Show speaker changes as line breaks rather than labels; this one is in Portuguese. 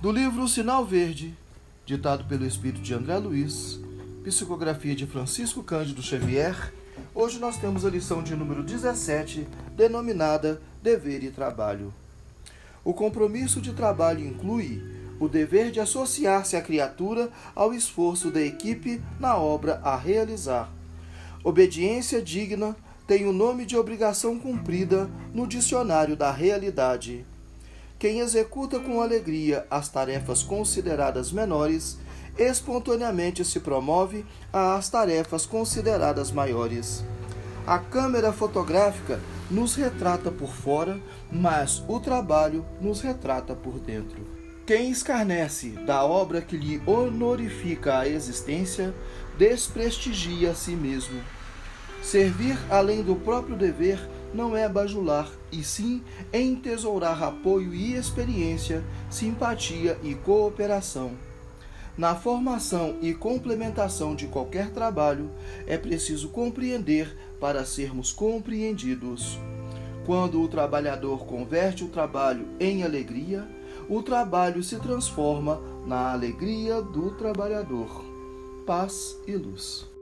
Do livro Sinal Verde, ditado pelo espírito de André Luiz, psicografia de Francisco Cândido Xavier, hoje nós temos a lição de número 17, denominada Dever e Trabalho. O compromisso de trabalho inclui o dever de associar-se à criatura ao esforço da equipe na obra a realizar. Obediência digna tem o nome de obrigação cumprida no dicionário da realidade. Quem executa com alegria as tarefas consideradas menores, espontaneamente se promove às tarefas consideradas maiores. A câmera fotográfica nos retrata por fora, mas o trabalho nos retrata por dentro. Quem escarnece da obra que lhe honorifica a existência, desprestigia a si mesmo. Servir além do próprio dever não é bajular, e sim entesourar apoio e experiência, simpatia e cooperação. Na formação e complementação de qualquer trabalho, é preciso compreender para sermos compreendidos. Quando o trabalhador converte o trabalho em alegria, o trabalho se transforma na alegria do trabalhador. Paz e luz.